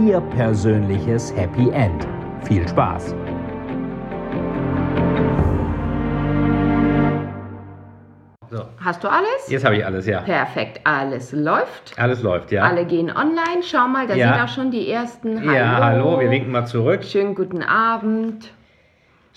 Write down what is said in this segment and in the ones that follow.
Ihr persönliches Happy End. Viel Spaß! So, Hast du alles? jetzt habe ich alles, ja. Perfekt, alles läuft. Alles läuft, ja. Alle gehen online. Schau mal, da Ja. sind auch schon die ersten. Hallo. Ja, hallo, wir winken mal zurück. Schönen guten Abend.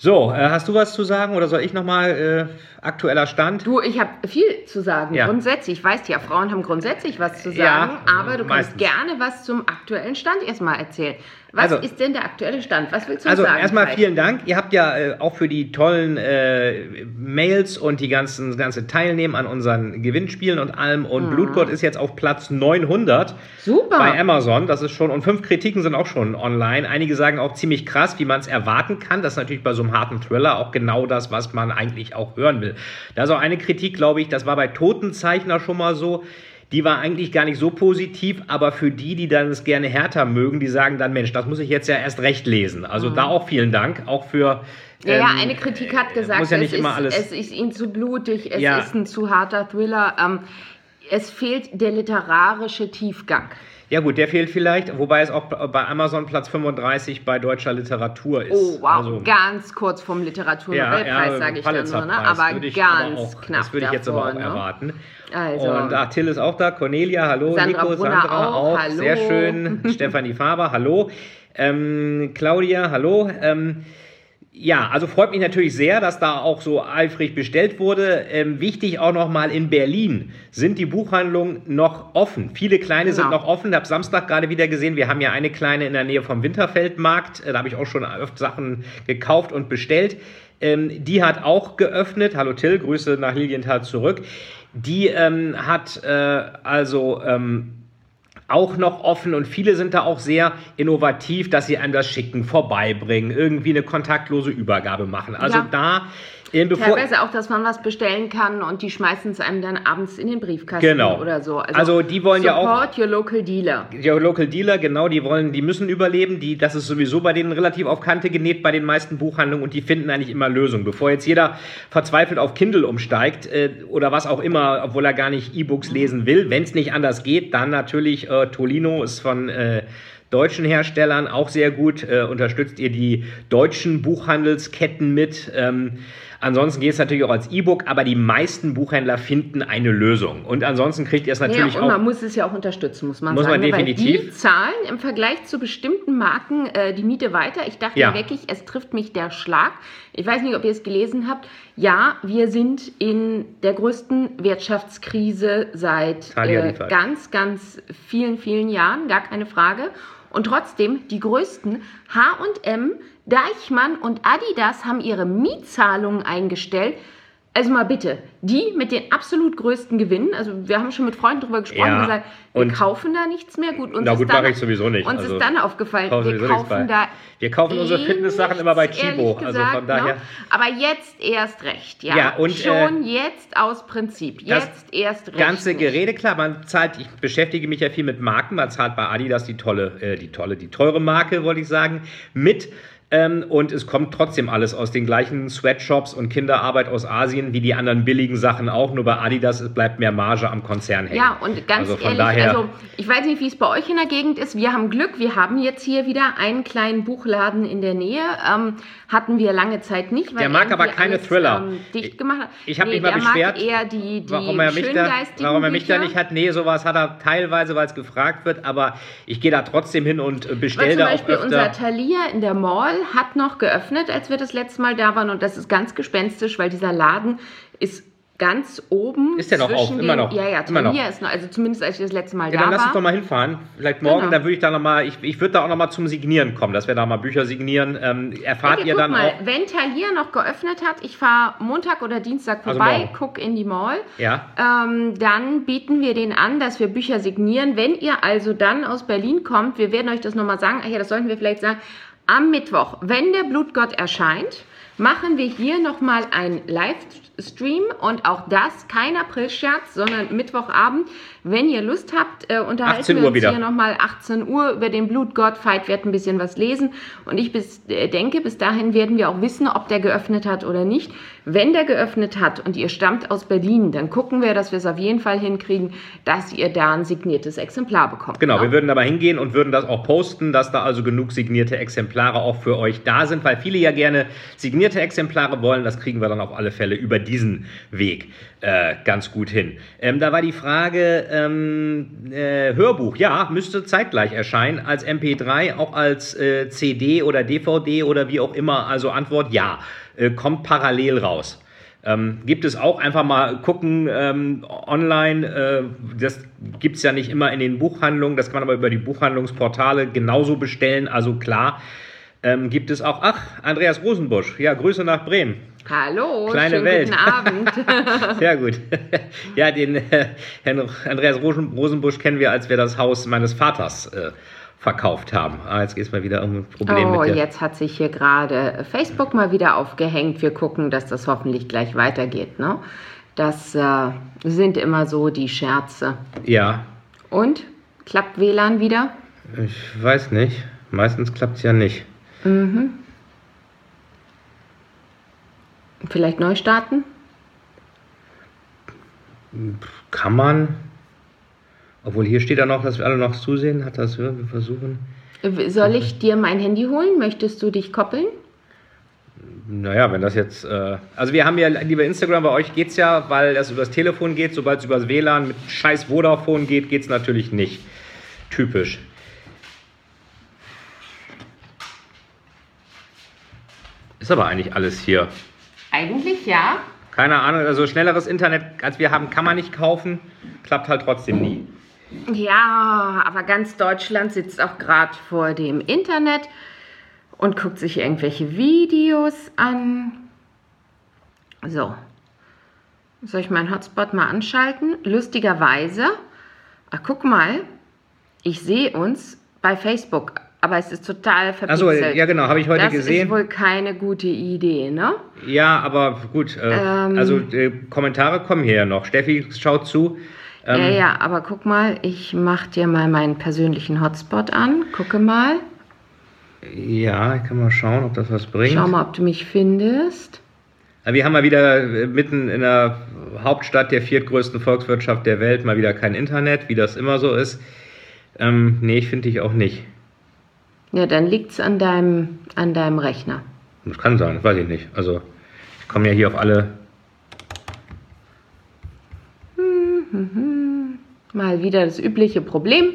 So, äh, hast du was zu sagen oder soll ich nochmal äh, aktueller Stand? Du, ich habe viel zu sagen. Ja. Grundsätzlich, ich weiß ja, Frauen haben grundsätzlich was zu Ja, sagen, aber du meistens. kannst gerne was zum aktuellen Stand erstmal erzählen. Was Also- ist denn der aktuelle Stand? Was willst du Also sagen? erstmal Kai? vielen Dank. Ihr habt ja äh, auch für die tollen äh, Mails und die ganzen ganze Teilnehmen an unseren Gewinnspielen und allem. Und Blutgott ist jetzt auf Platz 900 Super. bei Amazon. Das ist schon und fünf Kritiken sind auch schon online. Einige sagen auch ziemlich krass, wie man es erwarten kann. Das ist natürlich bei so einem harten Thriller auch genau das, was man eigentlich auch hören will. Da ist auch eine Kritik, glaube ich, das war bei Totenzeichner schon mal so. Die war eigentlich gar nicht so positiv, aber für die, die dann es gerne härter mögen, die sagen dann, Mensch, das muss ich jetzt ja erst recht lesen. Also da auch vielen Dank, auch für. Ja, ja, ähm, eine Kritik hat gesagt, muss ja es, ist, es ist ihnen zu blutig, es Ja. ist ein zu harter Thriller. Ähm, es fehlt der literarische Tiefgang. Ja gut, der fehlt vielleicht, wobei es auch bei Amazon Platz 35 bei deutscher Literatur ist. Oh, wow, Also, ganz kurz vom Literaturnobelpreis, sage ich dann nur, ne? Aber ganz aber auch, knapp Das würde ich jetzt aber davor, auch ne? erwarten. Also, Und ach, Till ist auch da, Cornelia, hallo, Sandra Nico, Brunner Sandra auch, auch, hallo. sehr schön, Stefanie Faber, hallo, ähm, Claudia, hallo. Ähm, ja, also freut mich natürlich sehr, dass da auch so eifrig bestellt wurde. Ähm, wichtig auch nochmal, in Berlin sind die Buchhandlungen noch offen. Viele kleine sind Genau. noch offen. Ich habe Samstag gerade wieder gesehen, wir haben ja eine kleine in der Nähe vom Winterfeldmarkt. Äh, Da habe ich auch schon öfter Sachen gekauft und bestellt. Ähm, die hat auch geöffnet. Hallo Till, Grüße nach Lilienthal zurück. Die ähm, hat äh, also ähm, auch noch offen und viele sind da auch sehr innovativ, dass sie einem das Schicken vorbeibringen, irgendwie eine kontaktlose Übergabe machen. Also Ja. da, äh, bevor, teilweise auch, dass man was bestellen kann und die schmeißen es einem dann abends in den Briefkasten Genau. oder so. Also die wollen ja auch- Support your local dealer. die Local Dealer, genau, die wollen, die müssen überleben. Die, das ist sowieso bei denen relativ auf Kante genäht bei den meisten Buchhandlungen und die finden eigentlich immer Lösungen. Bevor jetzt jeder verzweifelt auf Kindle umsteigt äh, oder was auch immer, obwohl er gar nicht E-Books lesen will, wenn es nicht anders geht, dann natürlich äh, Tolino ist von äh, deutschen Herstellern auch sehr gut. Äh, unterstützt ihr die deutschen Buchhandelsketten mit. Ähm, Ansonsten geht es natürlich auch als E-Book, aber die meisten Buchhändler finden eine Lösung. Und ansonsten kriegt ihr es natürlich ja, und auch. man muss es ja auch unterstützen, muss man Muss man sagen. ne? Weil definitiv. die zahlen im Vergleich zu bestimmten Marken äh, die Miete weiter. Ich dachte Ja. wirklich, es trifft mich der Schlag. Ich weiß nicht, ob ihr es gelesen habt. Ja, wir sind in der größten Wirtschaftskrise seit äh, ganz, ganz vielen, vielen Jahren, gar keine Frage. Und trotzdem, die größten H&M, Deichmann und Adidas haben ihre Mietzahlungen eingestellt. Also mal bitte, die mit den absolut größten Gewinnen, also wir haben schon mit Freunden drüber gesprochen, Ja, und gesagt, wir kaufen da nichts mehr. Gut, uns Na ist gut, dann, mache ich sowieso nicht. Uns Also, ist dann aufgefallen, wir kaufen da Wir kaufen unsere Fitnesssachen immer bei Chibo, also von daher- Ne? Aber jetzt erst recht, ja. Ja, und, schon jetzt aus Prinzip. Jetzt erst recht. ganze. Gerede, klar, man zahlt, ich beschäftige mich ja viel mit Marken, man zahlt bei Adidas die tolle, äh, die tolle, die teure Marke, wollte ich sagen, mit. Ähm, und es kommt trotzdem alles aus den gleichen Sweatshops und Kinderarbeit aus Asien wie die anderen billigen Sachen auch. Nur bei Adidas bleibt mehr Marge am Konzern hängen. Ja, und ganz Also ehrlich, also ich weiß nicht, wie es bei euch in der Gegend ist. Wir haben Glück, wir haben jetzt hier wieder einen kleinen Buchladen in der Nähe. Ähm, hatten wir lange Zeit nicht. Weil Der mag aber keine alles, Thriller. Ähm, dicht gemacht hat. Ich habe Nee, mich mal beschwert, eher die, die warum, er mich da, warum er mich da nicht hat. Nee, sowas hat er teilweise, weil es gefragt wird, aber ich gehe da trotzdem hin und äh, bestelle zum da auch Beispiel unser öfter. Thalia in der Mall hat noch geöffnet, als wir das letzte Mal da waren. Und das ist ganz gespenstisch, weil dieser Laden ist ganz oben. Ist der noch auf? Immer noch? Ja, ja, Immer noch. ist noch, also zumindest als ich das letzte Mal Ja, da dann lass uns doch mal hinfahren. Vielleicht morgen, Genau. dann würde ich da noch mal, ich, ich würde da auch noch mal zum Signieren kommen, dass wir da mal Bücher signieren. Ähm, erfahrt Okay, ihr guck dann mal, auch. wenn Thalia noch geöffnet hat, ich fahre Montag oder Dienstag Also vorbei, morgen. guck in die Mall, Ja, ähm, dann bieten wir den an, dass wir Bücher signieren. Wenn ihr also dann aus Berlin kommt, wir werden euch das nochmal sagen, ach ja, das sollten wir vielleicht sagen, am Mittwoch, wenn der Blutgott erscheint, machen wir hier nochmal einen Livestream und auch das kein Aprilscherz, sondern Mittwochabend. Wenn ihr Lust habt, äh, unterhalten 18 wir uns wieder. hier nochmal 18 Uhr über den Blutgott. Veit wird ein bisschen was lesen und ich bis, äh, denke, bis dahin werden wir auch wissen, ob der geöffnet hat oder nicht. Wenn der geöffnet hat und ihr stammt aus Berlin, dann gucken wir, dass wir es auf jeden Fall hinkriegen, dass ihr da ein signiertes Exemplar bekommt. genau. ne? Wir würden aber hingehen und würden das auch posten, dass da also genug signierte Exemplare auch für euch da sind, weil viele ja gerne signierte Exemplare wollen. Das kriegen wir dann auf alle Fälle über diesen Weg äh, ganz gut hin. Ähm, da war die Frage, ähm, äh, Hörbuch, ja, müsste zeitgleich erscheinen, als MP3, auch als äh, CD oder DVD oder wie auch immer. Also Antwort ja, äh, kommt parallel raus. Ähm, gibt es auch einfach mal gucken ähm, online. Äh, das gibt es ja nicht immer in den Buchhandlungen. Das kann man aber über die Buchhandlungsportale genauso bestellen. Also klar, ähm, gibt es auch. Ach, Andreas Rosenbusch. Ja, Grüße nach Bremen. Hallo, Kleine schönen Welt. guten Abend. Sehr gut. ja, den äh, Herrn Andreas Rosen- Rosenbusch kennen wir, als wir das Haus meines Vaters äh, verkauft haben. Ah, jetzt geht's mal wieder um ein Problem Oh, mit jetzt hat sich hier gerade Facebook mal wieder aufgehängt. Wir gucken, dass das hoffentlich gleich weitergeht. Ne? Das äh, sind immer so die Scherze. Ja, Und? Klappt WLAN wieder? ich weiß nicht. Meistens klappt's ja nicht. Vielleicht neu starten? Kann man. Obwohl hier steht ja noch, dass wir alle noch zusehen. Hat das wir versuchen? Soll ich dir mein Handy holen? Möchtest du dich koppeln? Naja, wenn das jetzt. Äh, also wir haben ja, lieber Instagram, bei euch geht's ja, weil das übers Telefon geht. Sobald es übers WLAN mit scheiß Vodafone geht, geht's natürlich nicht. Typisch. Ist aber eigentlich alles hier. Eigentlich ja. Keine Ahnung, also schnelleres Internet als wir haben, kann man nicht kaufen. Klappt halt trotzdem nie. Ja, aber ganz Deutschland sitzt auch gerade vor dem Internet und guckt sich irgendwelche Videos an. So. Soll ich meinen Hotspot mal anschalten? Lustigerweise, ach guck mal, ich sehe uns bei Facebook, aber es ist total Achso, verpixelt. ja genau, habe ich heute das gesehen. ist wohl keine gute Idee, ne? Ja, aber gut. Äh, Ähm. also äh, Kommentare kommen hier ja noch. Steffi schaut zu. Ähm, ja, ja, aber guck mal, ich mach dir mal meinen persönlichen Hotspot an. Gucke mal. Ja, ich kann mal schauen, ob das was bringt. Schau mal, ob du mich findest. Ja, Wir haben mal wieder äh, mitten in der Hauptstadt der viertgrößten Volkswirtschaft der Welt mal wieder kein Internet, wie das immer so ist. Ähm, nee, ich finde dich auch nicht. Ja, dann liegt's an deinem, an deinem Rechner. Das kann sein, das weiß ich nicht. Also, ich komme ja hier auf alle. Mal wieder das übliche Problem.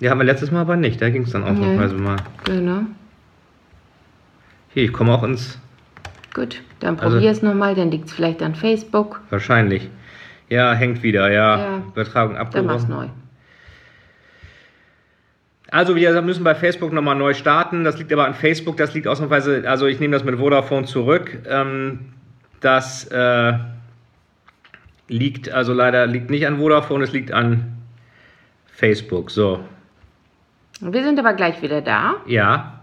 Die haben wir letztes Mal aber nicht. Da ging es dann ausnahmsweise mal. Genau. Hier, ich komme auch ins. Gut, dann Also- probier es nochmal, dann liegt's vielleicht an Facebook. Wahrscheinlich. Ja, hängt wieder, ja. Ja. Übertragung Dann mach's abgebrochen. neu. Also wir müssen bei Facebook nochmal neu starten. Das liegt aber an Facebook, das liegt ausnahmsweise, also ich nehme das mit Vodafone zurück. Ähm, das äh, liegt, also leider liegt nicht an Vodafone, es liegt an Facebook. So, Wir sind aber gleich wieder da. ja.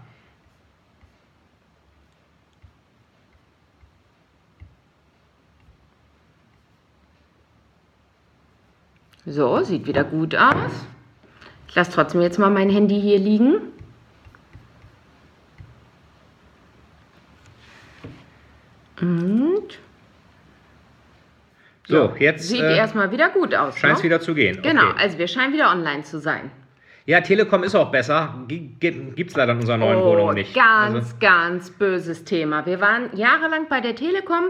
So, sieht wieder gut aus. Ich lasse trotzdem jetzt mal mein Handy hier liegen. Und So, jetzt sieht äh, erstmal wieder gut aus. scheint es ne? wieder zu gehen. Genau, Okay. also wir scheinen wieder online zu sein. Ja, Telekom ist auch besser. Gibt es leider in unserer neuen oh, Wohnung nicht. Ganz, Also, ganz böses Thema. Wir waren jahrelang bei der Telekom.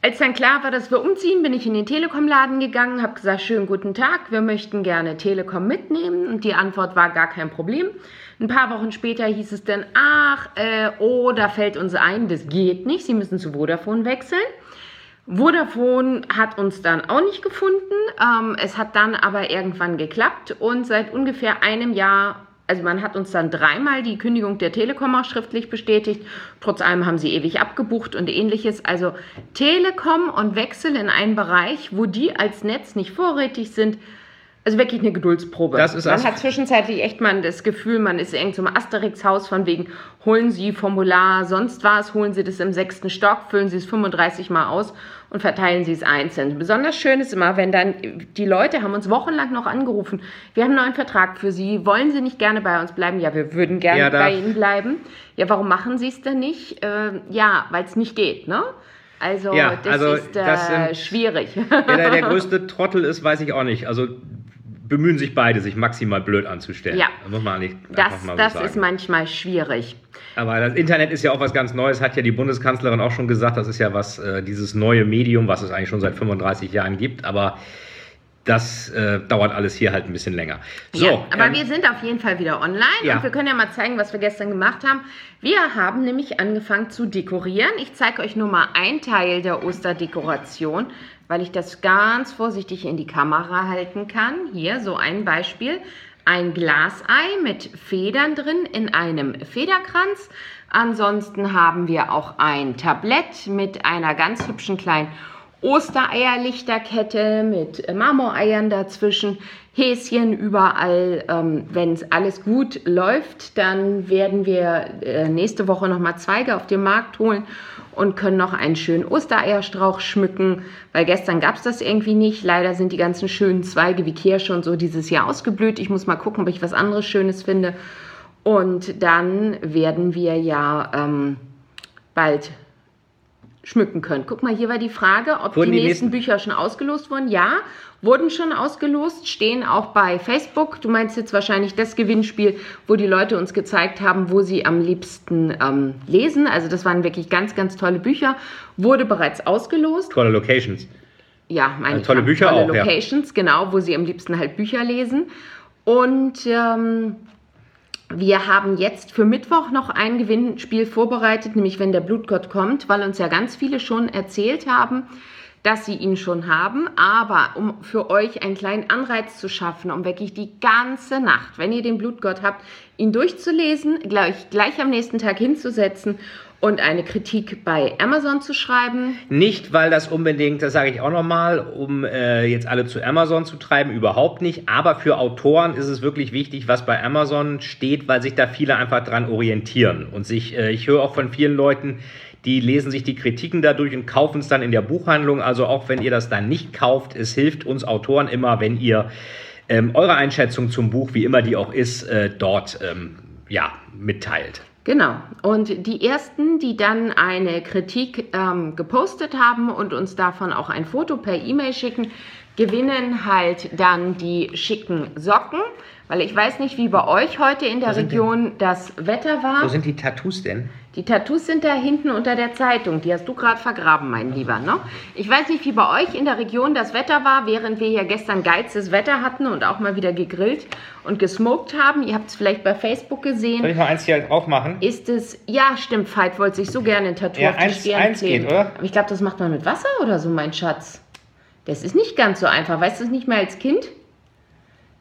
Als dann klar war, dass wir umziehen, bin ich in den Telekom-Laden gegangen, habe gesagt, schönen guten Tag, wir möchten gerne Telekom mitnehmen. Und die Antwort war gar kein Problem. Ein paar Wochen später hieß es dann, ach, äh, oh, da fällt uns ein, das geht nicht, Sie müssen zu Vodafone wechseln. Vodafone hat uns dann auch nicht gefunden. Ähm, es hat dann aber irgendwann geklappt und seit ungefähr einem Jahr, also man hat uns dann dreimal die Kündigung der Telekom auch schriftlich bestätigt. Trotz allem haben sie ewig abgebucht und ähnliches. Also Telekom und Wechsel in einen Bereich, wo die als Netz nicht vorrätig sind, also wirklich eine Geduldsprobe. Das ist man hat zwischenzeitlich echt mal das Gefühl, man ist irgend so im Asterix-Haus von wegen, holen Sie Formular, sonst was, holen Sie das im sechsten Stock, füllen Sie es 35 Mal aus und verteilen Sie es einzeln. Besonders schön ist immer, wenn dann die Leute haben uns wochenlang noch angerufen, wir haben einen neuen Vertrag für Sie, wollen Sie nicht gerne bei uns bleiben? Ja, wir würden gerne Ja, bei Ihnen bleiben. Ja, warum machen Sie es denn nicht? Äh, ja, weil es nicht geht, ne? Also, Ja, das also ist äh, das sind- schwierig. Wer da der größte Trottel ist, weiß ich auch nicht. Also bemühen sich beide, sich maximal blöd anzustellen. Ja. Das muss man nicht Das, mal das so sagen. ist manchmal schwierig. Aber das Internet ist ja auch was ganz Neues, hat ja die Bundeskanzlerin auch schon gesagt. Das ist ja was, äh, dieses neue Medium, was es eigentlich schon seit 35 Jahren gibt. Aber das äh, dauert alles hier halt ein bisschen länger. So, ja, aber ähm, wir sind auf jeden Fall wieder online Ja. und wir können ja mal zeigen, was wir gestern gemacht haben. Wir haben nämlich angefangen zu dekorieren. Ich zeige euch nur mal einen Teil der Osterdekoration, weil ich das ganz vorsichtig in die Kamera halten kann. Hier so ein Beispiel. Ein Glasei mit Federn drin in einem Federkranz. Ansonsten haben wir auch ein Tablett mit einer ganz hübschen kleinen Ostereierlichterkette mit Marmoreiern dazwischen, Häschen überall. Ähm, Wenn es alles gut läuft, dann werden wir äh, nächste Woche nochmal Zweige auf dem Markt holen und können noch einen schönen Ostereierstrauch schmücken, weil gestern gab es das irgendwie nicht. Leider sind die ganzen schönen Zweige wie Kirsche und so dieses Jahr ausgeblüht. Ich muss mal gucken, ob ich was anderes Schönes finde. Und dann werden wir ja ähm, bald schmücken können. Guck mal, hier war die Frage, ob Wurden die, nächsten nächsten- Bücher schon ausgelost wurden. Ja, wurden schon ausgelost, stehen auch bei Facebook. Du meinst jetzt wahrscheinlich das Gewinnspiel, wo die Leute uns gezeigt haben, wo sie am liebsten ähm, lesen. Also das waren wirklich ganz, ganz tolle Bücher. Wurde bereits ausgelost. tolle Locations. Ja, meine Also tolle ich, Bücher tolle auch, ja. Locations, genau, wo sie am liebsten halt Bücher lesen. Und ähm, wir haben jetzt für Mittwoch noch ein Gewinnspiel vorbereitet, nämlich wenn der Blutgott kommt, weil uns ja ganz viele schon erzählt haben, dass sie ihn schon haben. Aber um für euch einen kleinen Anreiz zu schaffen, um wirklich die ganze Nacht, wenn ihr den Blutgott habt, ihn durchzulesen, gleich, gleich am nächsten Tag hinzusetzen und eine Kritik bei Amazon zu schreiben. Nicht, weil das unbedingt, das sage ich auch nochmal, um äh, jetzt alle zu Amazon zu treiben, überhaupt nicht. Aber für Autoren ist es wirklich wichtig, was bei Amazon steht, weil sich da viele einfach dran orientieren. Und sich, äh, ich höre auch von vielen Leuten, die lesen sich die Kritiken dadurch und kaufen es dann in der Buchhandlung. Also auch wenn ihr das dann nicht kauft, es hilft uns Autoren immer, wenn ihr ähm, eure Einschätzung zum Buch, wie immer die auch ist, äh, dort ähm, ja, mitteilt. Genau. Und die ersten, die dann eine Kritik ähm, gepostet haben und uns davon auch ein Foto per E-Mail schicken, gewinnen halt dann die schicken Socken. Weil ich weiß nicht, wie bei euch heute in der Region das Wetter war. Wo sind die Tattoos denn? Die Tattoos sind da hinten unter der Zeitung. Die hast du gerade vergraben, mein Lieber. Ne? Ich weiß nicht, wie bei euch in der Region das Wetter war, während wir ja gestern geizes Wetter hatten und auch mal wieder gegrillt und gesmoked haben. Ihr habt es vielleicht bei Facebook gesehen. Soll ich mal eins hier aufmachen? Ist es, ja, stimmt, Veit wollte sich so gerne ein Tattoo Ja, auf die eins- Stirn eins kleben. geht, oder? Aber ich glaube, das macht man mit Wasser oder so, mein Schatz. Das ist nicht ganz so einfach. Weißt du es nicht mehr als Kind?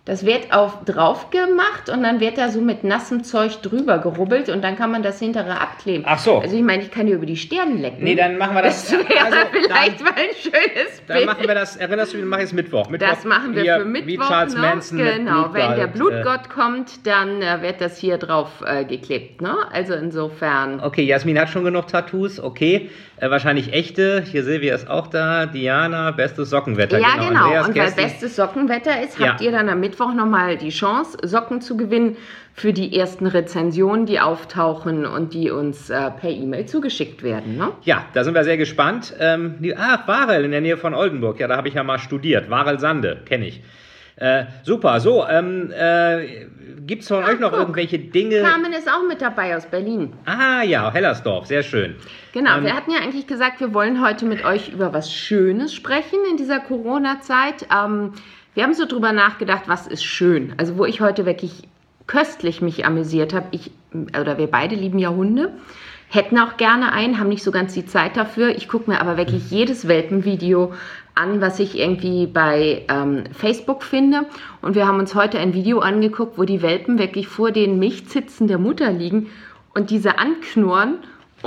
Das wird auf drauf gemacht und dann wird da so mit nassem Zeug drüber gerubbelt und dann kann man das hintere abkleben. Ach so. Also ich meine, ich kann dir über die Stirn lecken. Nee, dann machen wir das. das wäre also, vielleicht dann, mal ein schönes dann Bild. machen wir das. Erinnerst du mich, mache ich es Mittwoch. Mittwoch Das machen wir hier, für Mittwoch. Wie Charles ne? Manson Genau, wenn der Blutgold, Blutgott kommt, dann äh, wird das hier drauf äh, geklebt. Ne? Also insofern. Äh, okay, Jasmin hat schon genug Tattoos. Okay, äh, wahrscheinlich echte. Hier Silvia ist auch da. Diana, bestes Sockenwetter. Ja, genau. Andreas, und weil bestes Sockenwetter ist, Ja. habt ihr dann am Mittwoch nochmal die Chance, Socken zu gewinnen für die ersten Rezensionen, die auftauchen und die uns äh, per E-Mail zugeschickt werden. Ne? Ja, da sind wir sehr gespannt. Ähm, die, ah, Warel in der Nähe von Oldenburg. Ja, da habe ich ja mal studiert. Warel Sande, kenne ich. Äh, super, so, ähm, äh, gibt es von euch noch guck. irgendwelche Dinge? Carmen ist auch mit dabei aus Berlin. Ah ja, Hellersdorf, sehr schön. Genau, Ähm, wir hatten ja eigentlich gesagt, wir wollen heute mit euch über was Schönes sprechen in dieser Corona-Zeit. Ähm, wir haben so drüber nachgedacht, was ist schön. Also wo ich heute wirklich köstlich mich amüsiert habe, ich oder wir beide lieben ja Hunde. hätten auch gerne einen, haben nicht so ganz die Zeit dafür. Ich gucke mir aber wirklich jedes Welpenvideo an, was ich irgendwie bei ähm, Facebook finde. Und wir haben uns heute ein Video angeguckt, wo die Welpen wirklich vor den Milchzitzen der Mutter liegen und diese anknurren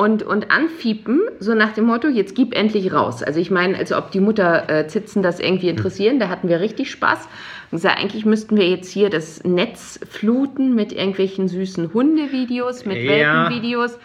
und, und anfiepen, so nach dem Motto, jetzt gib endlich raus. Also ich meine, als ob die Mutterzitzen äh, das irgendwie interessieren, da hatten wir richtig Spaß. Und gesagt, eigentlich müssten wir jetzt hier das Netz fluten mit irgendwelchen süßen Hundevideos, mit ja. Welpenvideos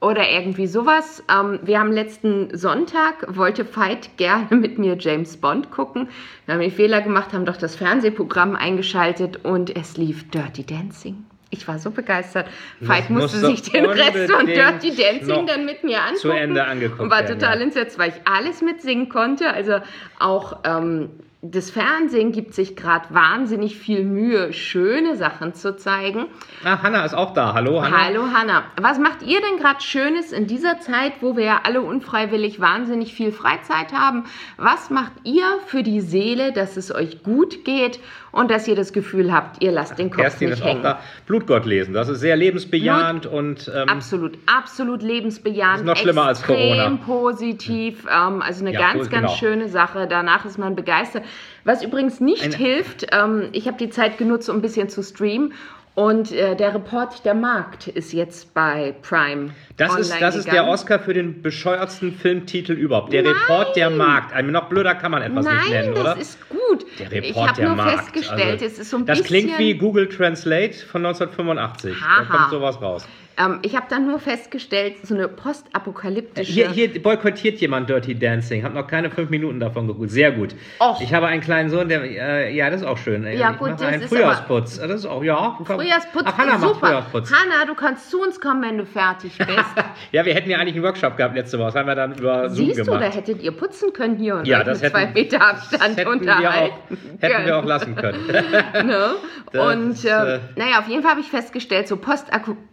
oder irgendwie sowas. Ähm, wir haben letzten Sonntag, wollte Veit gerne mit mir James Bond gucken. Wir haben den Fehler gemacht, haben doch das Fernsehprogramm eingeschaltet und es lief Dirty Dancing. Ich war so begeistert. Veit musste sich den Rest von Dirty Dancing dann mit mir angucken. Zu Ende angeguckt. Und war total ja. entsetzt, weil ich alles mitsingen konnte. Also auch ähm, das Fernsehen gibt sich gerade wahnsinnig viel Mühe, schöne Sachen zu zeigen. Ach, Hanna ist auch da. Hallo, Hanna. Hallo, Hanna. Was macht ihr denn gerade Schönes in dieser Zeit, wo wir ja alle unfreiwillig wahnsinnig viel Freizeit haben? Was macht ihr für die Seele, dass es euch gut geht und dass ihr das Gefühl habt, ihr lasst den Kopf Kerstin nicht ist hängen? Auch da. Blutgott lesen, das ist sehr lebensbejahend Blut, und ähm, absolut, absolut lebensbejahend. Ist noch schlimmer als Corona. Extrem positiv, ähm, also eine ja, ganz, ganz genau. schöne Sache. Danach ist man begeistert. Was übrigens nicht Eine hilft, ähm, ich habe die Zeit genutzt, um ein bisschen zu streamen. Und äh, der Report der Markt ist jetzt bei Prime. Das, ist, das ist der Oscar für den bescheuertsten Filmtitel überhaupt. Der Nein. Report der Markt. Ein noch blöder kann man etwas Nein, nicht nennen, oder? Das ist gut. Der Report ich habe nur Markt. festgestellt, also, es ist so ein das bisschen. Das klingt wie Google Translate von 1985. Haha. Da kommt sowas raus. Ähm, ich habe dann nur festgestellt, so eine postapokalyptische. Hier, hier boykottiert jemand Dirty Dancing. Hab noch keine fünf Minuten davon geguckt. Sehr gut. Och. Ich habe einen kleinen Sohn, der. Äh, ja, das ist auch schön. Ja, gut, das einen ist Frühjahrsputz. das ist auch, ja. Frühjahrsputz. Ach, Hanna macht Frühjahrsputz. Hanna, du kannst zu uns kommen, wenn du fertig bist. ja, wir hätten ja eigentlich einen Workshop gehabt letzte Woche. Das haben wir dann über Zoom Siehst gemacht. du, da hättet ihr putzen können hier und ja, das mit hätten, zwei Meter Abstand hätten unterhalten. Wir auch, hätten wir auch lassen können. ne? Und äh, naja, auf jeden Fall habe ich festgestellt, so postapokalyptisch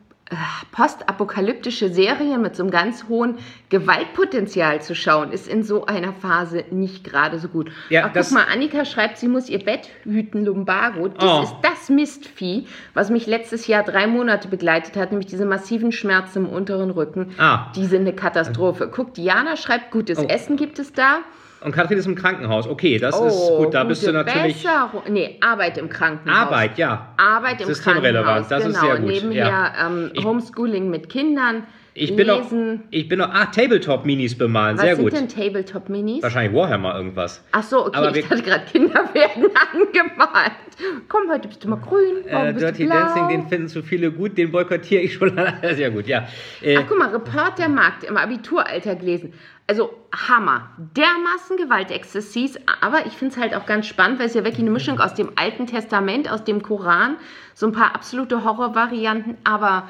postapokalyptische Serien mit so einem ganz hohen Gewaltpotenzial zu schauen, ist in so einer Phase nicht gerade so gut. Ja, Ach, guck mal, Annika schreibt, sie muss ihr Bett hüten, Lumbago. Das oh. ist das Mistvieh, was mich letztes Jahr drei Monate begleitet hat, nämlich diese massiven Schmerzen im unteren Rücken. Ah. Die sind eine Katastrophe. Guck, Diana schreibt, gutes oh. Essen gibt es da. Und Kathrin ist im Krankenhaus. Okay, das oh, ist gut. Da bist du natürlich. Besserung. Nee, Arbeit im Krankenhaus. Arbeit, ja. Arbeit im Systemrelevant, Krankenhaus. das genau. ist sehr gut. Nebenher ja. ähm, Homeschooling mit Kindern. Ich bin, noch, ich bin noch, ah, Tabletop-Minis bemalen, Was sehr gut. Was sind denn Tabletop-Minis? Wahrscheinlich Warhammer irgendwas. Ach so, okay, Aber ich dachte gerade, Kinder werden angemalt. Komm, heute bist du mal grün, äh, bist Dirty du blau? Dancing, den finden zu viele gut, den boykottiere ich schon. sehr gut, ja. Äh, Ach, guck mal, Report der Markt, im Abituralter gelesen. Also Hammer, dermaßen Gewaltexzessiv, aber ich finde es halt auch ganz spannend, weil es ja wirklich eine Mischung aus dem Alten Testament, aus dem Koran, so ein paar absolute Horrorvarianten, aber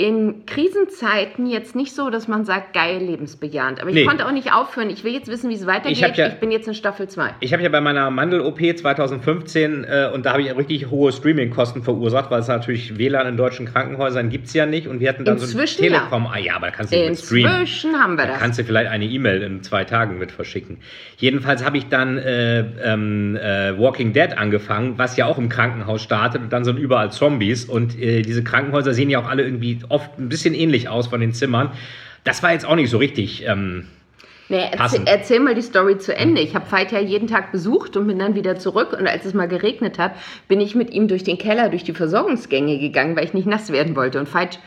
in Krisenzeiten jetzt nicht so, dass man sagt, geil, lebensbejahend. Aber ich nee. konnte auch nicht aufhören. Ich will jetzt wissen, wie es weitergeht. Ich, ja, ich, bin jetzt in Staffel 2. Ich habe ja bei meiner Mandel-OP 2015, äh, und da habe ich richtig hohe Streaming-Kosten verursacht, weil es natürlich WLAN in deutschen Krankenhäusern gibt es ja nicht. Und wir hatten dann Inzwischen so ein Telekom. Ja. Ah ja, aber da kannst du nicht streamen. Inzwischen haben wir da das. kannst du vielleicht eine E-Mail in zwei Tagen mit verschicken. Jedenfalls habe ich dann äh, ähm, äh, Walking Dead angefangen, was ja auch im Krankenhaus startet und dann sind überall Zombies. Und äh, diese Krankenhäuser sehen ja auch alle irgendwie oft ein bisschen ähnlich aus von den Zimmern. Das war jetzt auch nicht so richtig. Ähm, Nee, erzähl, erzähl, mal die Story zu Ende. Ich habe Veit ja jeden Tag besucht und bin dann wieder zurück. Und als es mal geregnet hat, bin ich mit ihm durch den Keller, durch die Versorgungsgänge gegangen, weil ich nicht nass werden wollte. Und Veit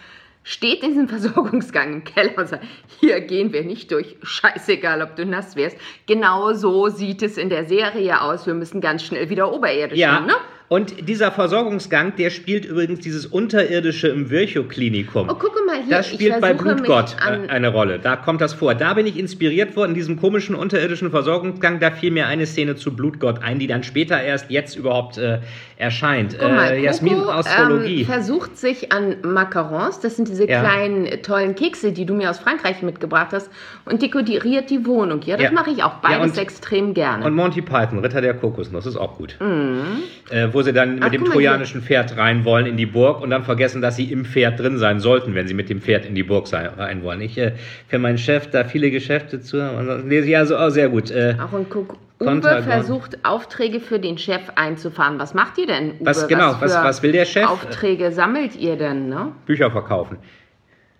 steht in diesem Versorgungsgang im Keller und sagt, hier gehen wir nicht durch, scheißegal, ob du nass wärst. Genau so sieht es in der Serie aus. Wir müssen ganz schnell wieder oberirdisch ja. ne? Und dieser Versorgungsgang, der spielt übrigens dieses Unterirdische im Virchow-Klinikum. Oh, guck mal hier. Das spielt bei Blutgott eine Rolle. Da kommt das vor. Da bin ich inspiriert worden, in diesem komischen unterirdischen Versorgungsgang. Da fiel mir eine Szene zu Blutgott ein, die dann später erst jetzt überhaupt äh, erscheint. Guck mal, äh, Jasmin Coco, Astrologie. Ähm, versucht sich an Macarons, das sind diese ja. kleinen tollen Kekse, die du mir aus Frankreich mitgebracht hast, und dekoriert die Wohnung. Ja, das ja. mache ich auch beides ja, und, extrem gerne. Und Monty Python, Ritter der Kokosnuss, ist auch gut. Mhm. Äh, wo sie dann mit Ach, dem trojanischen Pferd rein wollen in die Burg und dann vergessen, dass sie im Pferd drin sein sollten, wenn sie mit dem Pferd in die Burg sein, rein wollen. Ich äh, für meinen Chef da viele Geschäfte zu und lese ich also auch sehr gut. Äh, auch ein Kuck. Uwe versucht Aufträge für den Chef einzufahren. Was macht ihr denn? Uwe? Was genau? Was, was, was will der Chef? Aufträge sammelt ihr denn? Ne? Bücher verkaufen.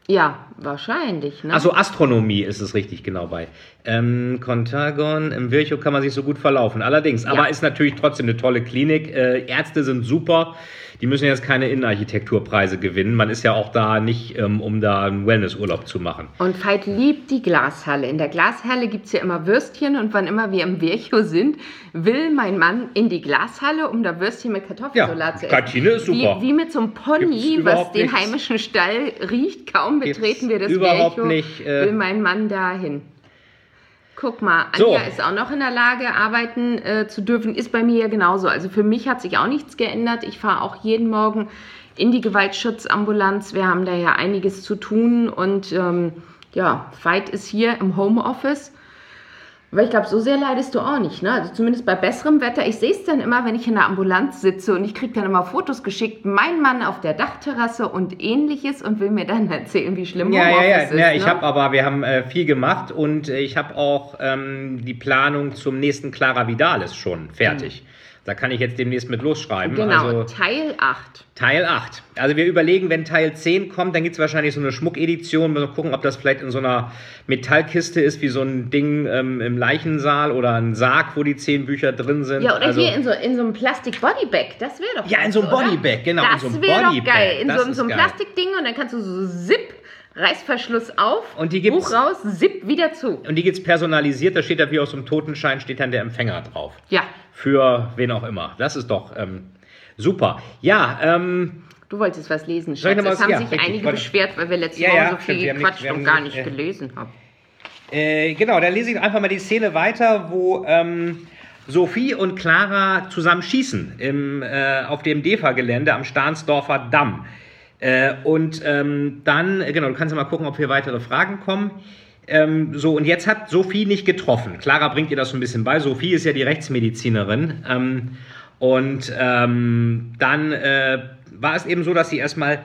Ja, wahrscheinlich. Ne? Achso, Astronomie ist es richtig, genau bei. Ähm, Contagon, im Virchow kann man sich so gut verlaufen. Allerdings, aber ist natürlich trotzdem eine tolle Klinik. Äh, Ärzte sind super. Die müssen jetzt keine Innenarchitekturpreise gewinnen. Man ist ja auch da nicht, ähm, um da einen Wellnessurlaub zu machen. Und Veit liebt die Glashalle. In der Glashalle gibt es ja immer Würstchen und wann immer wir im Virchow sind, will mein Mann in die Glashalle, um da Würstchen mit Kartoffelsalat Ja, zu essen. Kantine ist super. Wie, wie mit so einem Gibt's Pony, was den nichts. heimischen Stall riecht. Kaum Gibt's betreten wir das überhaupt Virchow, nicht, äh, will mein Mann dahin. Guck mal, Anja So. ist auch noch in der Lage, arbeiten äh, zu dürfen. Ist bei mir ja genauso. Also für mich hat sich auch nichts geändert. Ich fahre auch jeden Morgen in die Gewaltschutzambulanz. Wir haben da ja einiges zu tun. Und ähm, ja, Veit ist hier im Homeoffice. Aber ich glaube, so sehr leidest du auch nicht, ne? Also zumindest bei besserem Wetter. Ich sehe es dann immer, wenn ich in der Ambulanz sitze und ich kriege dann immer Fotos geschickt, mein Mann auf der Dachterrasse und ähnliches und will mir dann erzählen, wie schlimm Ja, ja, Homeoffice ja, ist. ja. Ich ne? habe aber, wir haben äh, viel gemacht und äh, ich habe auch ähm, die Planung zum nächsten Clara Vidalis schon fertig. Da kann ich jetzt demnächst mit losschreiben. Genau, Also Teil 8. Teil 8. Also wir überlegen, wenn Teil 10 kommt, dann gibt es wahrscheinlich so eine Schmuckedition. Mal gucken, ob das vielleicht in so einer Metallkiste ist, wie so ein Ding ähm, im Leichensaal oder ein Sarg, wo die zehn Bücher drin sind. Ja, oder also, hier in so, in so einem Plastik-Bodybag. Das wäre doch Ja, in so einem? Bodybag, genau, in Das so einem wäre doch geil. In Das so, in so einem. Plastikding und dann kannst du so Zip, Reißverschluss auf, Und die gibt's- Buch raus, Zip wieder zu. Und die gibt es personalisiert, da steht da wie aus dem Totenschein, steht dann der Empfänger drauf. Ja, Für wen auch immer. Das ist doch ähm, super. Ja, ähm, du wolltest was lesen, Schatz. Es haben ja, sich richtig, einige beschwert, weil wir letzte Ja, Woche ja, so viel gequatscht und gar nicht, äh, gelesen haben. Äh, genau, dann lese ich einfach mal die Szene weiter, wo ähm, Sophie und Clara zusammen schießen im, äh, auf dem DEFA-Gelände am Stahnsdorfer Damm. Äh, und ähm, dann, genau, du kannst ja mal gucken, ob hier weitere Fragen kommen. Ähm, so, und jetzt hat Sophie nicht getroffen. Clara bringt ihr das so ein bisschen bei. Sophie ist ja die Rechtsmedizinerin. Ähm, und ähm, dann äh, war es eben so, dass sie erstmal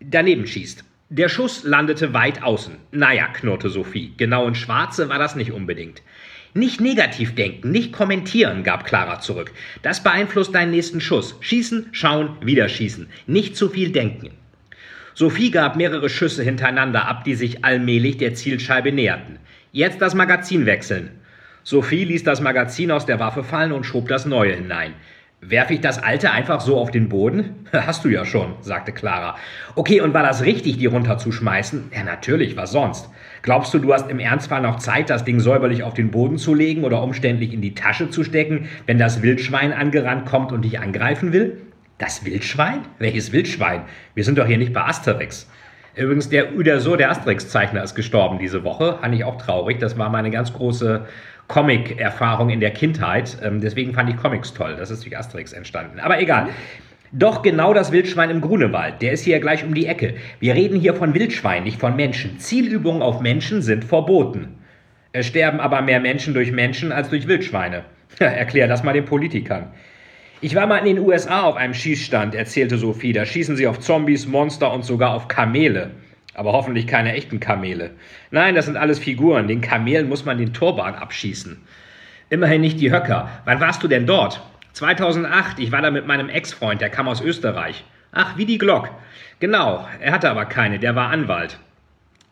daneben schießt. Der Schuss landete weit außen. Naja, knurrte Sophie. Genau in Schwarze war das nicht unbedingt. Nicht negativ denken, nicht kommentieren, gab Clara zurück. Das beeinflusst deinen nächsten Schuss. Schießen, schauen, wieder schießen. Nicht zu viel denken. Sophie gab mehrere Schüsse hintereinander ab, die sich allmählich der Zielscheibe näherten. Jetzt das Magazin wechseln. Sophie ließ das Magazin aus der Waffe fallen und schob das neue hinein. Werf ich das alte einfach so auf den Boden? Hast du ja schon, sagte Clara. Okay, und war das richtig, die runterzuschmeißen? Ja, natürlich, was sonst? Glaubst du, du hast im Ernstfall noch Zeit, das Ding säuberlich auf den Boden zu legen oder umständlich in die Tasche zu stecken, wenn das Wildschwein angerannt kommt und dich angreifen will? Das Wildschwein? Welches Wildschwein? Wir sind doch hier nicht bei Asterix. Übrigens, der Uderso, der Asterix-Zeichner, ist gestorben diese Woche. Fand ich auch traurig. Das war meine ganz große Comic-Erfahrung in der Kindheit. Ähm, deswegen fand ich Comics toll. Das ist durch Asterix entstanden. Aber egal. Doch genau das Wildschwein im Grunewald. Der ist hier gleich um die Ecke. Wir reden hier von Wildschwein, nicht von Menschen. Zielübungen auf Menschen sind verboten. Es sterben aber mehr Menschen durch Menschen als durch Wildschweine. Erklär das mal den Politikern. Ich war mal in den USA auf einem Schießstand, erzählte Sophie. Da schießen sie auf Zombies, Monster und sogar auf Kamele. Aber hoffentlich keine echten Kamele. Nein, das sind alles Figuren. Den Kamelen muss man den Turban abschießen. Immerhin nicht die Höcker. Wann warst du denn dort? 2008. Ich war da mit meinem Ex-Freund, der kam aus Österreich. Ach, wie die Glock. Genau, er hatte aber keine, der war Anwalt.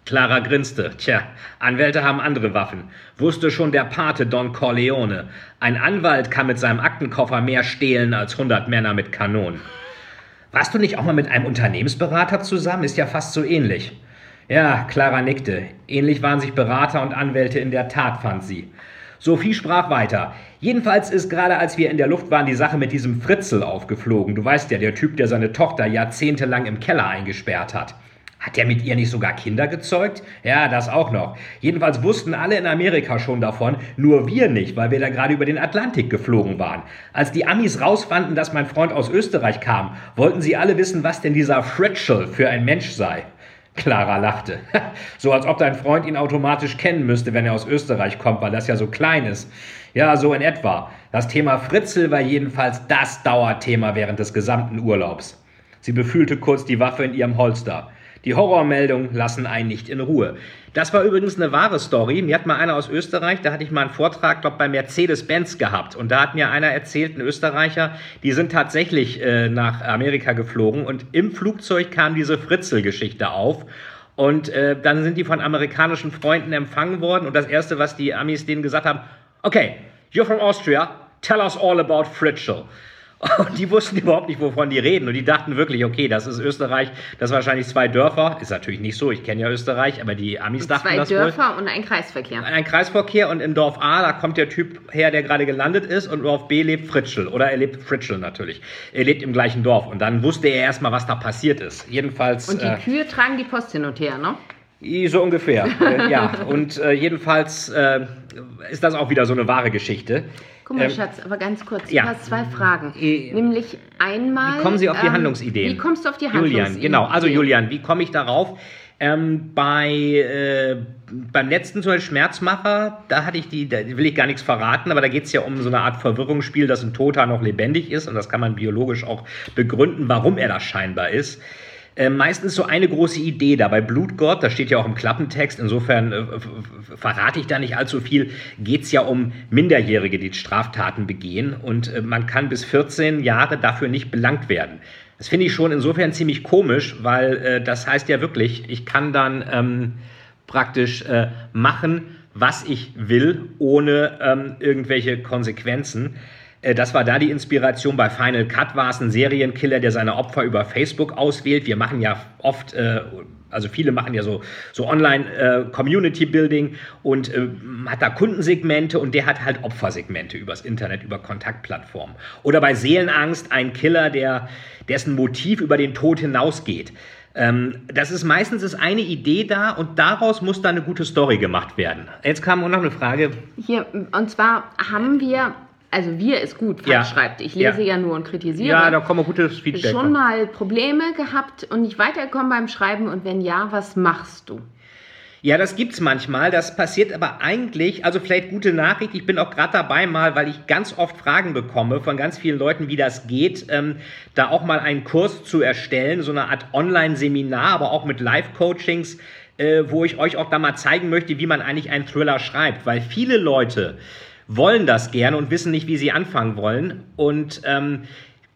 Clara grinste. Tja, Anwälte haben andere Waffen. Wusste schon der Pate Don Corleone. Ein Anwalt kann mit seinem Aktenkoffer mehr stehlen als 100 Männer mit Kanonen. Warst du nicht auch mal mit einem Unternehmensberater zusammen? Ist ja fast so ähnlich. Ja, Clara nickte. Ähnlich waren sich Berater und Anwälte in der Tat, fand sie. Sophie sprach weiter. Jedenfalls ist gerade als wir in der Luft waren die Sache mit diesem Fritzel aufgeflogen. Du weißt ja, der Typ, der seine Tochter jahrzehntelang im Keller eingesperrt hat. Hat er mit ihr nicht sogar Kinder gezeugt? Ja, das auch noch. Jedenfalls wussten alle in Amerika schon davon, nur wir nicht, weil wir da gerade über den Atlantik geflogen waren. Als die Amis rausfanden, dass mein Freund aus Österreich kam, wollten sie alle wissen, was denn dieser Fritschel für ein Mensch sei. Clara lachte. So als ob dein Freund ihn automatisch kennen müsste, wenn er aus Österreich kommt, weil das ja so klein ist. Ja, so in etwa. Das Thema Fritzel war jedenfalls das Dauerthema während des gesamten Urlaubs. Sie befühlte kurz die Waffe in ihrem Holster. Die Horrormeldungen lassen einen nicht in Ruhe. Das war übrigens eine wahre Story. Mir hat mal einer aus Österreich, da hatte ich mal einen Vortrag, glaube bei Mercedes-Benz gehabt. Und da hat mir einer erzählt, ein Österreicher, die sind tatsächlich äh, nach Amerika geflogen und im Flugzeug kam diese Fritzel-Geschichte auf. Und äh, dann sind die von amerikanischen Freunden empfangen worden. Und das Erste, was die Amis denen gesagt haben, okay, you're from Austria, tell us all about Fritschel. Und die wussten überhaupt nicht, wovon die reden. Und die dachten wirklich, okay, das ist Österreich, das sind wahrscheinlich zwei Dörfer. Ist natürlich nicht so, ich kenne ja Österreich, aber die Amis dachten Zwei das Dörfer wohl. und ein Kreisverkehr. Ein Kreisverkehr und im Dorf A, da kommt der Typ her, der gerade gelandet ist und im Dorf B lebt Fritschel. Oder er lebt Fritschel natürlich. Er lebt im gleichen Dorf. Und dann wusste er erstmal, was da passiert ist. Jedenfalls. Und die äh, Kühe tragen die Post hin und her, ne? so ungefähr. äh, ja, und äh, jedenfalls äh, ist das auch wieder so eine wahre Geschichte. Guck mal, Ähm, Schatz, aber ganz kurz, ja. du hast zwei Fragen. Äh, Nämlich einmal. Wie kommen Sie auf die ähm, Handlungsideen? Wie kommst du auf die Handlungsideen? Julian, genau. Also Julian, wie komme ich darauf? Ähm, bei äh, beim letzten so ein Schmerzmacher, da hatte ich die, da will ich gar nichts verraten, aber da geht es ja um so eine Art Verwirrungsspiel, dass ein Toter noch lebendig ist und das kann man biologisch auch begründen, warum er das scheinbar ist. Äh, meistens so eine große Idee da. Bei Blutgott, das steht ja auch im Klappentext, insofern äh, verrate ich da nicht allzu viel, geht es ja um Minderjährige, die Straftaten begehen und äh, man kann bis 14 Jahre dafür nicht belangt werden. Das finde ich schon insofern ziemlich komisch, weil äh, das heißt ja wirklich, ich kann dann ähm, praktisch äh, machen, was ich will, ohne ähm, irgendwelche Konsequenzen. Äh, Das war da die Inspiration. Bei Final Cut war es ein Serienkiller, der seine Opfer über Facebook auswählt. Wir machen ja oft, äh, also viele machen ja so, so Online-Community-Building und äh, hat da Kundensegmente und der hat halt Opfersegmente übers Internet, über Kontaktplattformen. Oder bei Seelenangst ein Killer, der, dessen Motiv über den Tod hinausgeht. Ähm, das ist meistens ist eine Idee da und daraus muss dann eine gute Story gemacht werden. Jetzt kam auch noch eine Frage. Hier, und zwar haben wir, also wir ist gut, Ja. schreibt, ich lese Ja. ja, nur und kritisiere. Ja, da kommen gutes Feedback. schon mal Probleme gehabt und nicht weitergekommen beim Schreiben und wenn ja, was machst du? Ja, das gibt's manchmal. Das passiert aber eigentlich, also vielleicht gute Nachricht. Ich bin auch gerade dabei mal, weil ich ganz oft Fragen bekomme von ganz vielen Leuten, wie das geht, ähm, da auch mal einen Kurs zu erstellen, so eine Art Online-Seminar, aber auch mit Live-Coachings, äh, wo ich euch auch da mal zeigen möchte, wie man eigentlich einen Thriller schreibt, weil viele Leute wollen das gerne und wissen nicht, wie sie anfangen wollen und ähm,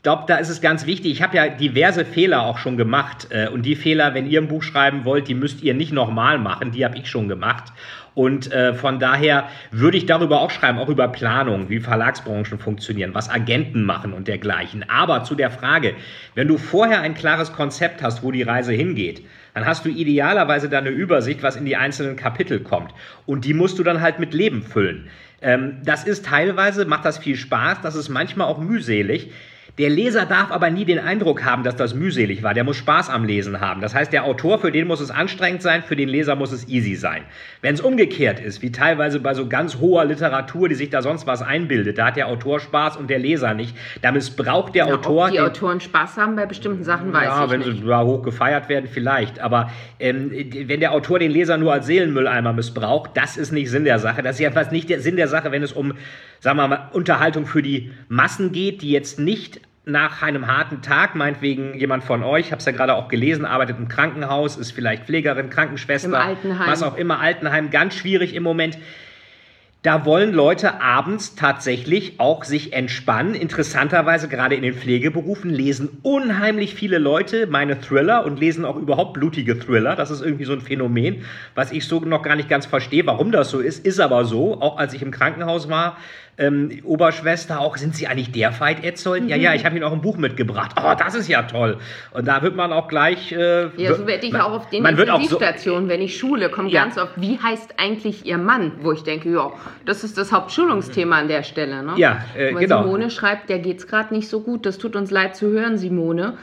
glaube, da ist es ganz wichtig. Ich habe ja diverse Fehler auch schon gemacht. Äh, und die Fehler, wenn ihr ein Buch schreiben wollt, die müsst ihr nicht nochmal machen. Die habe ich schon gemacht. Und äh, von daher würde ich darüber auch schreiben, auch über Planung, wie Verlagsbranchen funktionieren, was Agenten machen und dergleichen. Aber zu der Frage, wenn du vorher ein klares Konzept hast, wo die Reise hingeht, dann hast du idealerweise da eine Übersicht, was in die einzelnen Kapitel kommt. Und die musst du dann halt mit Leben füllen. Ähm, das ist teilweise, macht das viel Spaß, das ist manchmal auch mühselig. Der Leser darf aber nie den Eindruck haben, dass das mühselig war. Der muss Spaß am Lesen haben. Das heißt, der Autor, für den muss es anstrengend sein, für den Leser muss es easy sein. Wenn es umgekehrt ist, wie teilweise bei so ganz hoher Literatur, die sich da sonst was einbildet, da hat der Autor Spaß und der Leser nicht. Da missbraucht der Na, Autor. ob die Autoren Spaß haben bei bestimmten Sachen, weiß ja, ich wenn nicht. sie da hoch gefeiert werden, vielleicht. Aber ähm, wenn der Autor den Leser nur als Seelenmülleimer missbraucht, das ist nicht Sinn der Sache. Das ist jedenfalls nicht der Sinn der Sache, wenn es um, sagen wir mal, Unterhaltung für die Massen geht, die jetzt nicht nach einem harten Tag, meinetwegen jemand von euch, ich habe es ja gerade auch gelesen, arbeitet im Krankenhaus, ist vielleicht Pflegerin, Krankenschwester, was auch immer, Altenheim, ganz schwierig im Moment. Da wollen Leute abends tatsächlich auch sich entspannen. Interessanterweise gerade in den Pflegeberufen lesen unheimlich viele Leute meine Thriller und lesen auch überhaupt blutige Thriller. Das ist irgendwie so ein Phänomen, was ich so noch gar nicht ganz verstehe, warum das so ist. Ist aber so, auch als ich im Krankenhaus war. Ähm, Oberschwester auch, sind Sie eigentlich der Veit Etzold? Ja, ja, ich habe Ihnen auch ein Buch mitgebracht. Oh, das ist ja toll. Und da wird man auch gleich... Äh, Ja, so werde ich man- auch auf den auch so, Intensivstationen, wenn ich schule, kommt Ja. ganz oft, wie heißt eigentlich Ihr Mann? Wo ich denke, ja, das ist das Hauptschulungsthema an der Stelle. Ne? Ja, äh, genau. Simone schreibt, der geht's gerade nicht so gut. Das tut uns leid zu hören, Simone.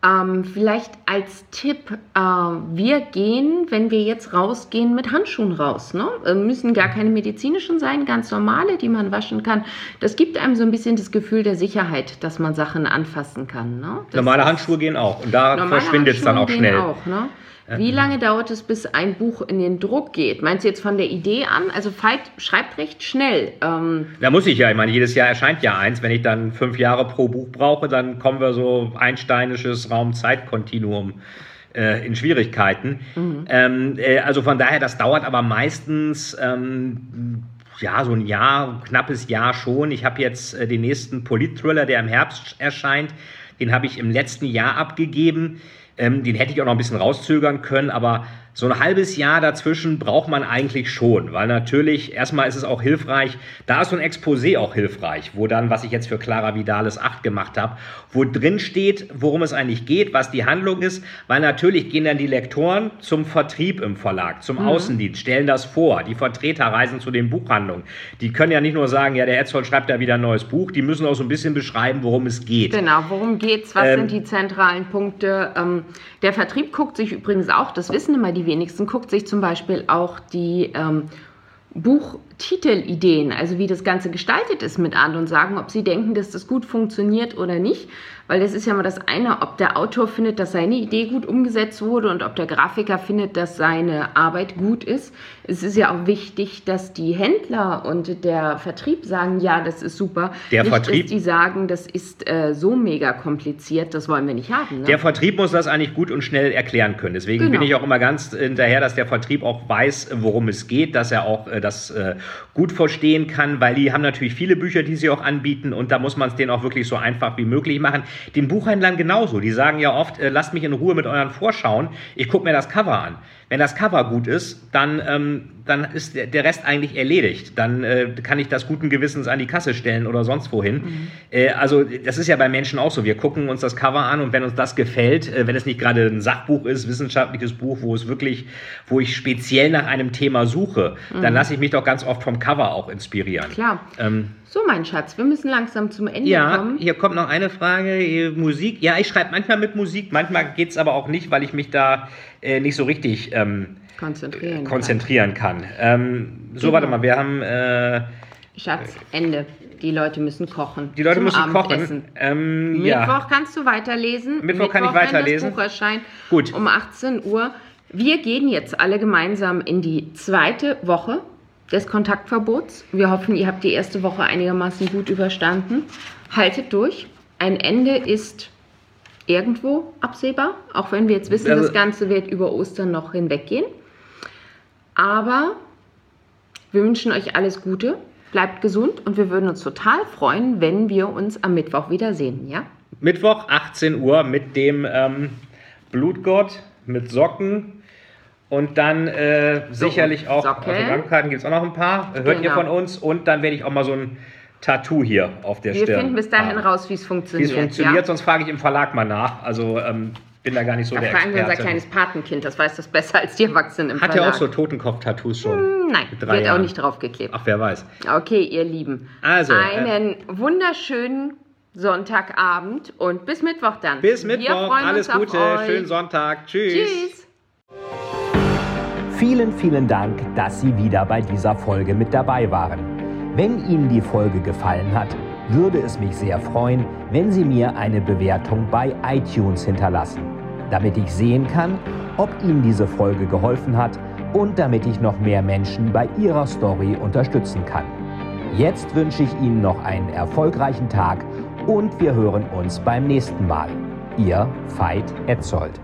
Ähm, vielleicht als Tipp, äh, wir gehen, wenn wir jetzt rausgehen, mit Handschuhen raus. Ne? Äh, müssen gar keine medizinischen sein, ganz normale, die man waschen kann. Das gibt einem so ein bisschen das Gefühl der Sicherheit, dass man Sachen anfassen kann. Ne? Normale Handschuhe gehen auch. Und da verschwindet es dann auch schnell. Auch, ne? Wie lange dauert es, bis ein Buch in den Druck geht? Meinst du jetzt von der Idee an? Also Veit schreibt recht schnell. Ähm, Da muss ich ja, ich meine, jedes Jahr erscheint ja eins. Wenn ich dann fünf Jahre pro Buch brauche, dann kommen wir so einsteinisches Raum-Zeit-Kontinuum äh, in Schwierigkeiten. Ähm, äh, also von daher, das dauert aber meistens ähm, ja so ein Jahr, knappes Jahr schon. Ich habe jetzt äh, den nächsten Polit-Thriller, der im Herbst erscheint. Den habe ich im letzten Jahr abgegeben. Ähm, den hätte ich auch noch ein bisschen rauszögern können, aber so ein halbes Jahr dazwischen braucht man eigentlich schon, weil natürlich erstmal ist es auch hilfreich, da ist so ein Exposé auch hilfreich, wo dann, was ich jetzt für Clara Vidales 8 gemacht habe, wo drin steht, worum es eigentlich geht, was die Handlung ist, weil natürlich gehen dann die Lektoren zum Vertrieb im Verlag, zum mhm. Außendienst, stellen das vor, die Vertreter reisen zu den Buchhandlungen. Die können ja nicht nur sagen, ja, der Etzold schreibt da wieder ein neues Buch, die müssen auch so ein bisschen beschreiben, worum es geht. Genau, worum geht's, was ähm, sind die zentralen Punkte. Ähm, der Vertrieb guckt sich übrigens auch, das wissen immer die wenigsten, guckt sich zum Beispiel auch die ähm, Buchtitelideen, also wie das Ganze gestaltet ist, mit an und sagen, ob sie denken, dass das gut funktioniert oder nicht. Weil das ist ja mal das eine, ob der Autor findet, dass seine Idee gut umgesetzt wurde und ob der Grafiker findet, dass seine Arbeit gut ist. Es ist ja auch wichtig, dass die Händler und der Vertrieb sagen, ja, das ist super. Der nicht, Vertrieb, dass die sagen, das ist äh, so mega kompliziert, das wollen wir nicht haben. Ne? Der Vertrieb muss das eigentlich gut und schnell erklären können. Deswegen genau. bin ich auch immer ganz hinterher, dass der Vertrieb auch weiß, worum es geht, dass er auch äh, das äh, gut verstehen kann, weil die haben natürlich viele Bücher, die sie auch anbieten und da muss man es denen auch wirklich so einfach wie möglich machen. Den Buchhändlern genauso. Die sagen ja oft, äh, lasst mich in Ruhe mit euren Vorschauen. Ich gucke mir das Cover an. Wenn das Cover gut ist, dann, ähm, dann ist der Rest eigentlich erledigt. Dann äh, kann ich das guten Gewissens an die Kasse stellen oder sonst wohin. Mhm. Äh, also das ist ja bei Menschen auch so. Wir gucken uns das Cover an und wenn uns das gefällt, äh, wenn es nicht gerade ein Sachbuch ist, wissenschaftliches Buch, wo es wirklich, wo ich speziell nach einem Thema suche, mhm. dann lasse ich mich doch ganz oft vom Cover auch inspirieren. Klar. Ähm, so, mein Schatz, wir müssen langsam zum Ende ja, kommen. Ja, hier kommt noch eine Frage. Musik. Ja, ich schreibe manchmal mit Musik, manchmal geht es aber auch nicht, weil ich mich da äh, nicht so richtig ähm, konzentrieren, konzentrieren kann. kann. Ähm, so, genau. warte mal, wir haben. Äh, Schatz, Ende. Die Leute müssen kochen. Die Leute müssen kochen. Ähm, Mittwoch ja. kannst du weiterlesen. Mittwoch, Mittwoch kann ich weiterlesen. Wenn das Buch erscheint. Gut. Um 18 Uhr. Wir gehen jetzt alle gemeinsam in die zweite Woche des Kontaktverbots. Wir hoffen, ihr habt die erste Woche einigermaßen gut überstanden. Haltet durch. Ein Ende ist irgendwo absehbar, auch wenn wir jetzt wissen, also, das Ganze wird über Ostern noch hinweggehen. Aber wir wünschen euch alles Gute, bleibt gesund und wir würden uns total freuen, wenn wir uns am Mittwoch wiedersehen, ja? Mittwoch, 18 Uhr mit dem ähm, Blutgott, mit Socken und dann äh, sicherlich auch Autogrammkarten gibt es auch noch ein paar, hört genau. ihr von uns und dann werde ich auch mal so ein Tattoo hier auf der Wir Stirn. Wir finden bis dahin raus, wie es funktioniert. Wie es funktioniert, ja? sonst frage ich im Verlag mal nach. Also ähm, bin da gar nicht so da der fragen Experte. wir unser kleines Patenkind, das weiß das besser als die Erwachsenen im Hat Verlag. Hat er auch so Totenkopf-Tattoos schon? Hm, nein, wird Jahren. auch nicht draufgeklebt. Ach, wer weiß. Okay, ihr Lieben. Also, einen äh, wunderschönen Sonntagabend und bis Mittwoch dann. Bis Mittwoch, alles Gute, schönen Sonntag. Tschüss. Tschüss. Vielen, vielen Dank, dass Sie wieder bei dieser Folge mit dabei waren. Wenn Ihnen die Folge gefallen hat, würde es mich sehr freuen, wenn Sie mir eine Bewertung bei iTunes hinterlassen, damit ich sehen kann, ob Ihnen diese Folge geholfen hat und damit ich noch mehr Menschen bei ihrer Story unterstützen kann. Jetzt wünsche ich Ihnen noch einen erfolgreichen Tag und wir hören uns beim nächsten Mal. Ihr Veit Etzold.